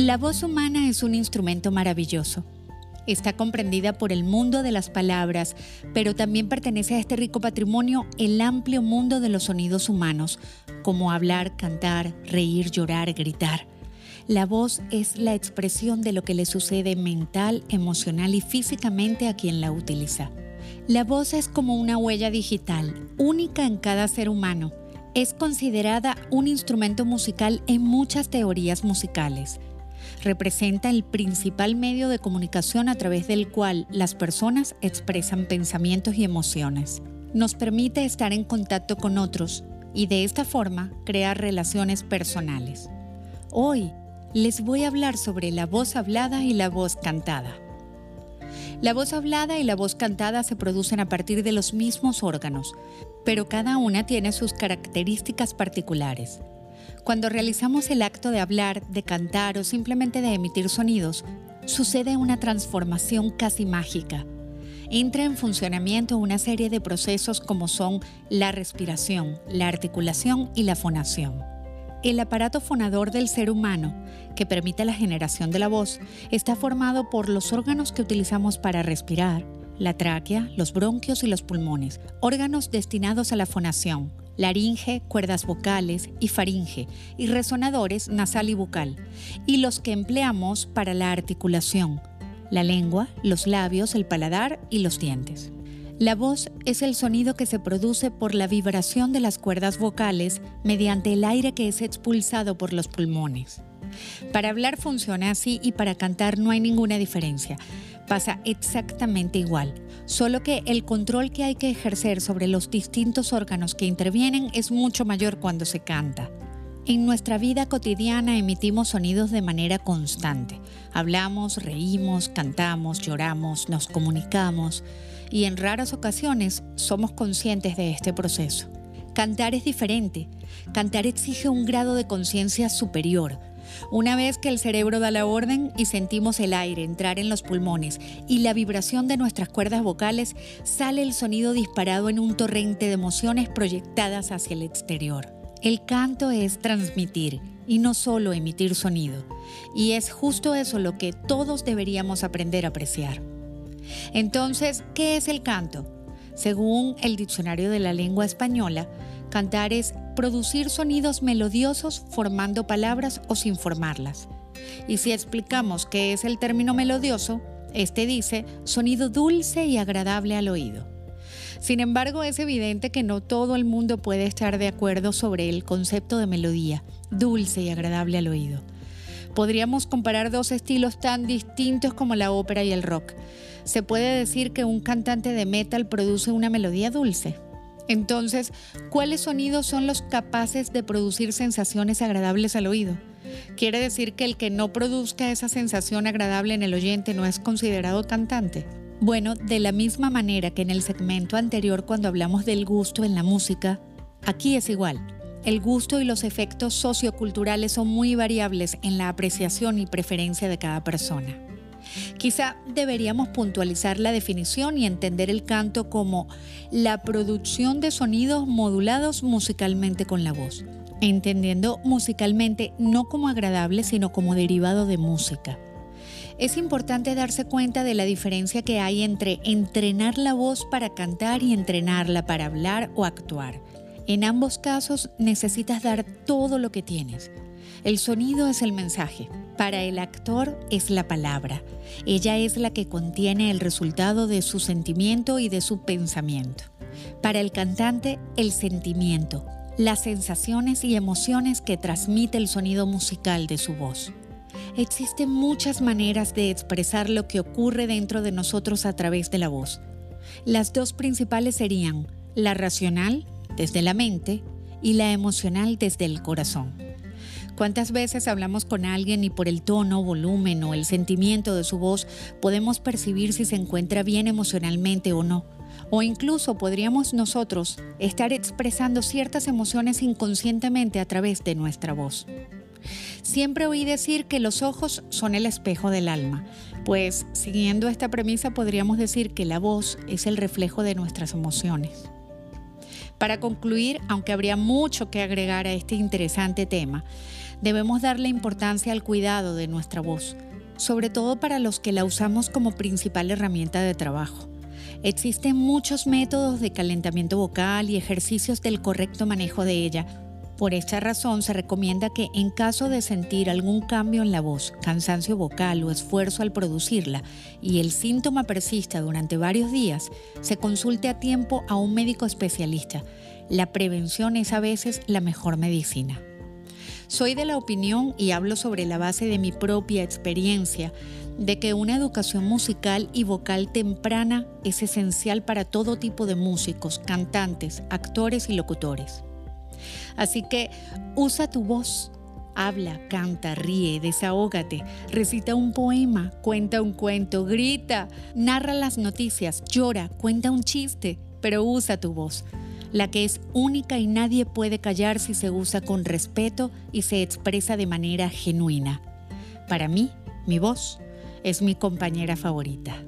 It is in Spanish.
La voz humana es un instrumento maravilloso. Está comprendida por el mundo de las palabras, pero también pertenece a este rico patrimonio el amplio mundo de los sonidos humanos, como hablar, cantar, reír, llorar, gritar. La voz es la expresión de lo que le sucede mental, emocional y físicamente a quien la utiliza. La voz es como una huella digital, única en cada ser humano. Es considerada un instrumento musical en muchas teorías musicales representa el principal medio de comunicación a través del cual las personas expresan pensamientos y emociones. Nos permite estar en contacto con otros y de esta forma crear relaciones personales. Hoy les voy a hablar sobre la voz hablada y la voz cantada. La voz hablada y la voz cantada se producen a partir de los mismos órganos, pero cada una tiene sus características particulares. Cuando realizamos el acto de hablar, de cantar o simplemente de emitir sonidos, sucede una transformación casi mágica. Entra en funcionamiento una serie de procesos como son la respiración, la articulación y la fonación. El aparato fonador del ser humano, que permite la generación de la voz, está formado por los órganos que utilizamos para respirar, la tráquea, los bronquios y los pulmones, órganos destinados a la fonación, laringe, cuerdas vocales y faringe, y resonadores nasal y bucal, y los que empleamos para la articulación, la lengua, los labios, el paladar y los dientes. La voz es el sonido que se produce por la vibración de las cuerdas vocales mediante el aire que es expulsado por los pulmones. Para hablar funciona así y para cantar no hay ninguna diferencia. Pasa exactamente igual solo que el control que hay que ejercer sobre los distintos órganos que intervienen es mucho mayor cuando se canta. En nuestra vida cotidiana emitimos sonidos de manera constante. Hablamos, reímos, cantamos, lloramos, nos comunicamos y en raras ocasiones somos conscientes de este proceso. Cantar es diferente. Cantar exige un grado de conciencia superior, una vez que el cerebro da la orden y sentimos el aire entrar en los pulmones y la vibración de nuestras cuerdas vocales, sale el sonido disparado en un torrente de emociones proyectadas hacia el exterior. El canto es transmitir y no solo emitir sonido. Y es justo eso lo que todos deberíamos aprender a apreciar. Entonces, ¿qué es el canto? Según el Diccionario de la Lengua Española, cantar es producir sonidos melodiosos formando palabras o sin formarlas. Y si explicamos qué es el término melodioso, este dice sonido dulce y agradable al oído. Sin embargo, es evidente que no todo el mundo puede estar de acuerdo sobre el concepto de melodía, dulce y agradable al oído. Podríamos comparar dos estilos tan distintos como la ópera y el rock. ¿Se puede decir que un cantante de metal produce una melodía dulce? Entonces, ¿cuáles sonidos son los capaces de producir sensaciones agradables al oído? ¿Quiere decir que el que no produzca esa sensación agradable en el oyente no es considerado cantante? Bueno, de la misma manera que en el segmento anterior cuando hablamos del gusto en la música, aquí es igual. El gusto y los efectos socioculturales son muy variables en la apreciación y preferencia de cada persona. Quizá deberíamos puntualizar la definición y entender el canto como la producción de sonidos modulados musicalmente con la voz, entendiendo musicalmente no como agradable, sino como derivado de música. Es importante darse cuenta de la diferencia que hay entre entrenar la voz para cantar y entrenarla para hablar o actuar. En ambos casos necesitas dar todo lo que tienes. El sonido es el mensaje, para el actor es la palabra. Ella es la que contiene el resultado de su sentimiento y de su pensamiento. Para el cantante, el sentimiento, las sensaciones y emociones que transmite el sonido musical de su voz. Existen muchas maneras de expresar lo que ocurre dentro de nosotros a través de la voz. Las dos principales serían la racional, desde la mente, y la emocional desde el corazón. ¿Cuántas veces hablamos con alguien y por el tono, volumen o el sentimiento de su voz podemos percibir si se encuentra bien emocionalmente o no? O incluso podríamos nosotros estar expresando ciertas emociones inconscientemente a través de nuestra voz. Siempre oí decir que los ojos son el espejo del alma, pues siguiendo esta premisa podríamos decir que la voz es el reflejo de nuestras emociones. Para concluir, aunque habría mucho que agregar a este interesante tema, Debemos darle importancia al cuidado de nuestra voz, sobre todo para los que la usamos como principal herramienta de trabajo. Existen muchos métodos de calentamiento vocal y ejercicios del correcto manejo de ella. Por esta razón se recomienda que en caso de sentir algún cambio en la voz, cansancio vocal o esfuerzo al producirla y el síntoma persista durante varios días, se consulte a tiempo a un médico especialista. La prevención es a veces la mejor medicina. Soy de la opinión, y hablo sobre la base de mi propia experiencia, de que una educación musical y vocal temprana es esencial para todo tipo de músicos, cantantes, actores y locutores. Así que usa tu voz, habla, canta, ríe, desahógate, recita un poema, cuenta un cuento, grita, narra las noticias, llora, cuenta un chiste, pero usa tu voz la que es única y nadie puede callar si se usa con respeto y se expresa de manera genuina. Para mí, mi voz es mi compañera favorita.